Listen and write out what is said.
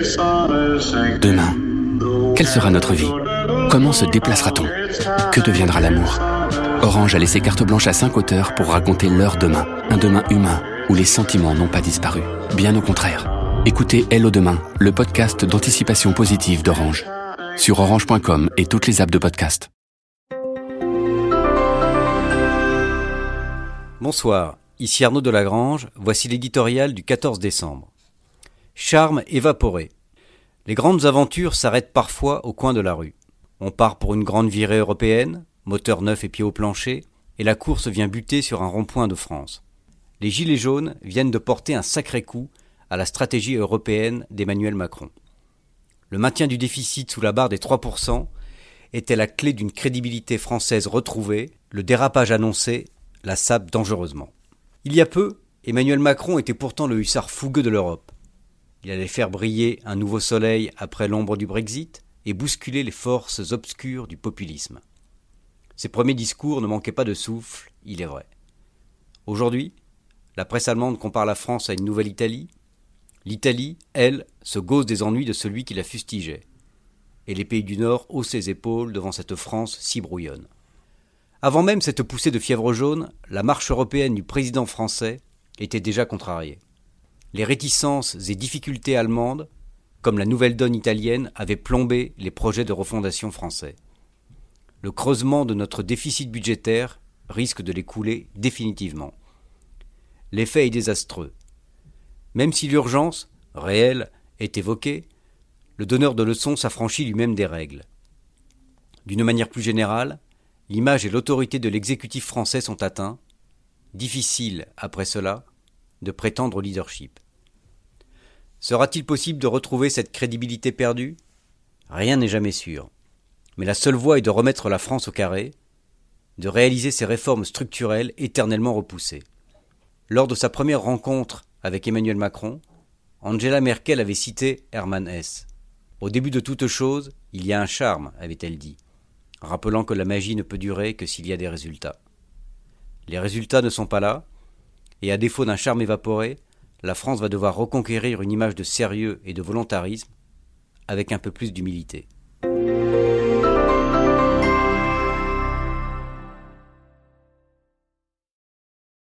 Demain, quelle sera notre vie? Comment se déplacera-t-on? Que deviendra l'amour? Orange a laissé carte blanche à cinq auteurs pour raconter leur demain, un demain humain où les sentiments n'ont pas disparu. Bien au contraire. Écoutez Hello Demain, le podcast d'anticipation positive d'Orange. Sur orange.com et toutes les apps de podcast. Bonsoir, ici Arnaud Delagrange, voici l'éditorial du 14 décembre. Charme évaporé. Les grandes aventures s'arrêtent parfois au coin de la rue. On part pour une grande virée européenne, moteur neuf et pied au plancher, et la course vient buter sur un rond-point de France. Les Gilets jaunes viennent de porter un sacré coup à la stratégie européenne d'Emmanuel Macron. Le maintien du déficit sous la barre des 3% était la clé d'une crédibilité française retrouvée, le dérapage annoncé la sape dangereusement. Il y a peu, Emmanuel Macron était pourtant le hussard fougueux de l'Europe. Il allait faire briller un nouveau soleil après l'ombre du Brexit et bousculer les forces obscures du populisme. Ses premiers discours ne manquaient pas de souffle, il est vrai. Aujourd'hui, la presse allemande compare la France à une nouvelle Italie. L'Italie, elle, se gauze des ennuis de celui qui la fustigeait. Et les pays du Nord haussent ses épaules devant cette France si brouillonne. Avant même cette poussée de fièvre jaune, la marche européenne du président français était déjà contrariée. Les réticences et difficultés allemandes, comme la nouvelle donne italienne, avaient plombé les projets de refondation français. Le creusement de notre déficit budgétaire risque de l'écouler définitivement. L'effet est désastreux. Même si l'urgence, réelle, est évoquée, le donneur de leçons s'affranchit lui-même des règles. D'une manière plus générale, l'image et l'autorité de l'exécutif français sont atteints. Difficile, après cela, de prétendre au leadership. Sera-t-il possible de retrouver cette crédibilité perdue? Rien n'est jamais sûr. Mais la seule voie est de remettre la France au carré, de réaliser ces réformes structurelles éternellement repoussées. Lors de sa première rencontre avec Emmanuel Macron, Angela Merkel avait cité Hermann Hesse. Au début de toute chose, il y a un charme, avait-elle dit rappelant que la magie ne peut durer que s'il y a des résultats. Les résultats ne sont pas là, et à défaut d'un charme évaporé, la France va devoir reconquérir une image de sérieux et de volontarisme avec un peu plus d'humilité.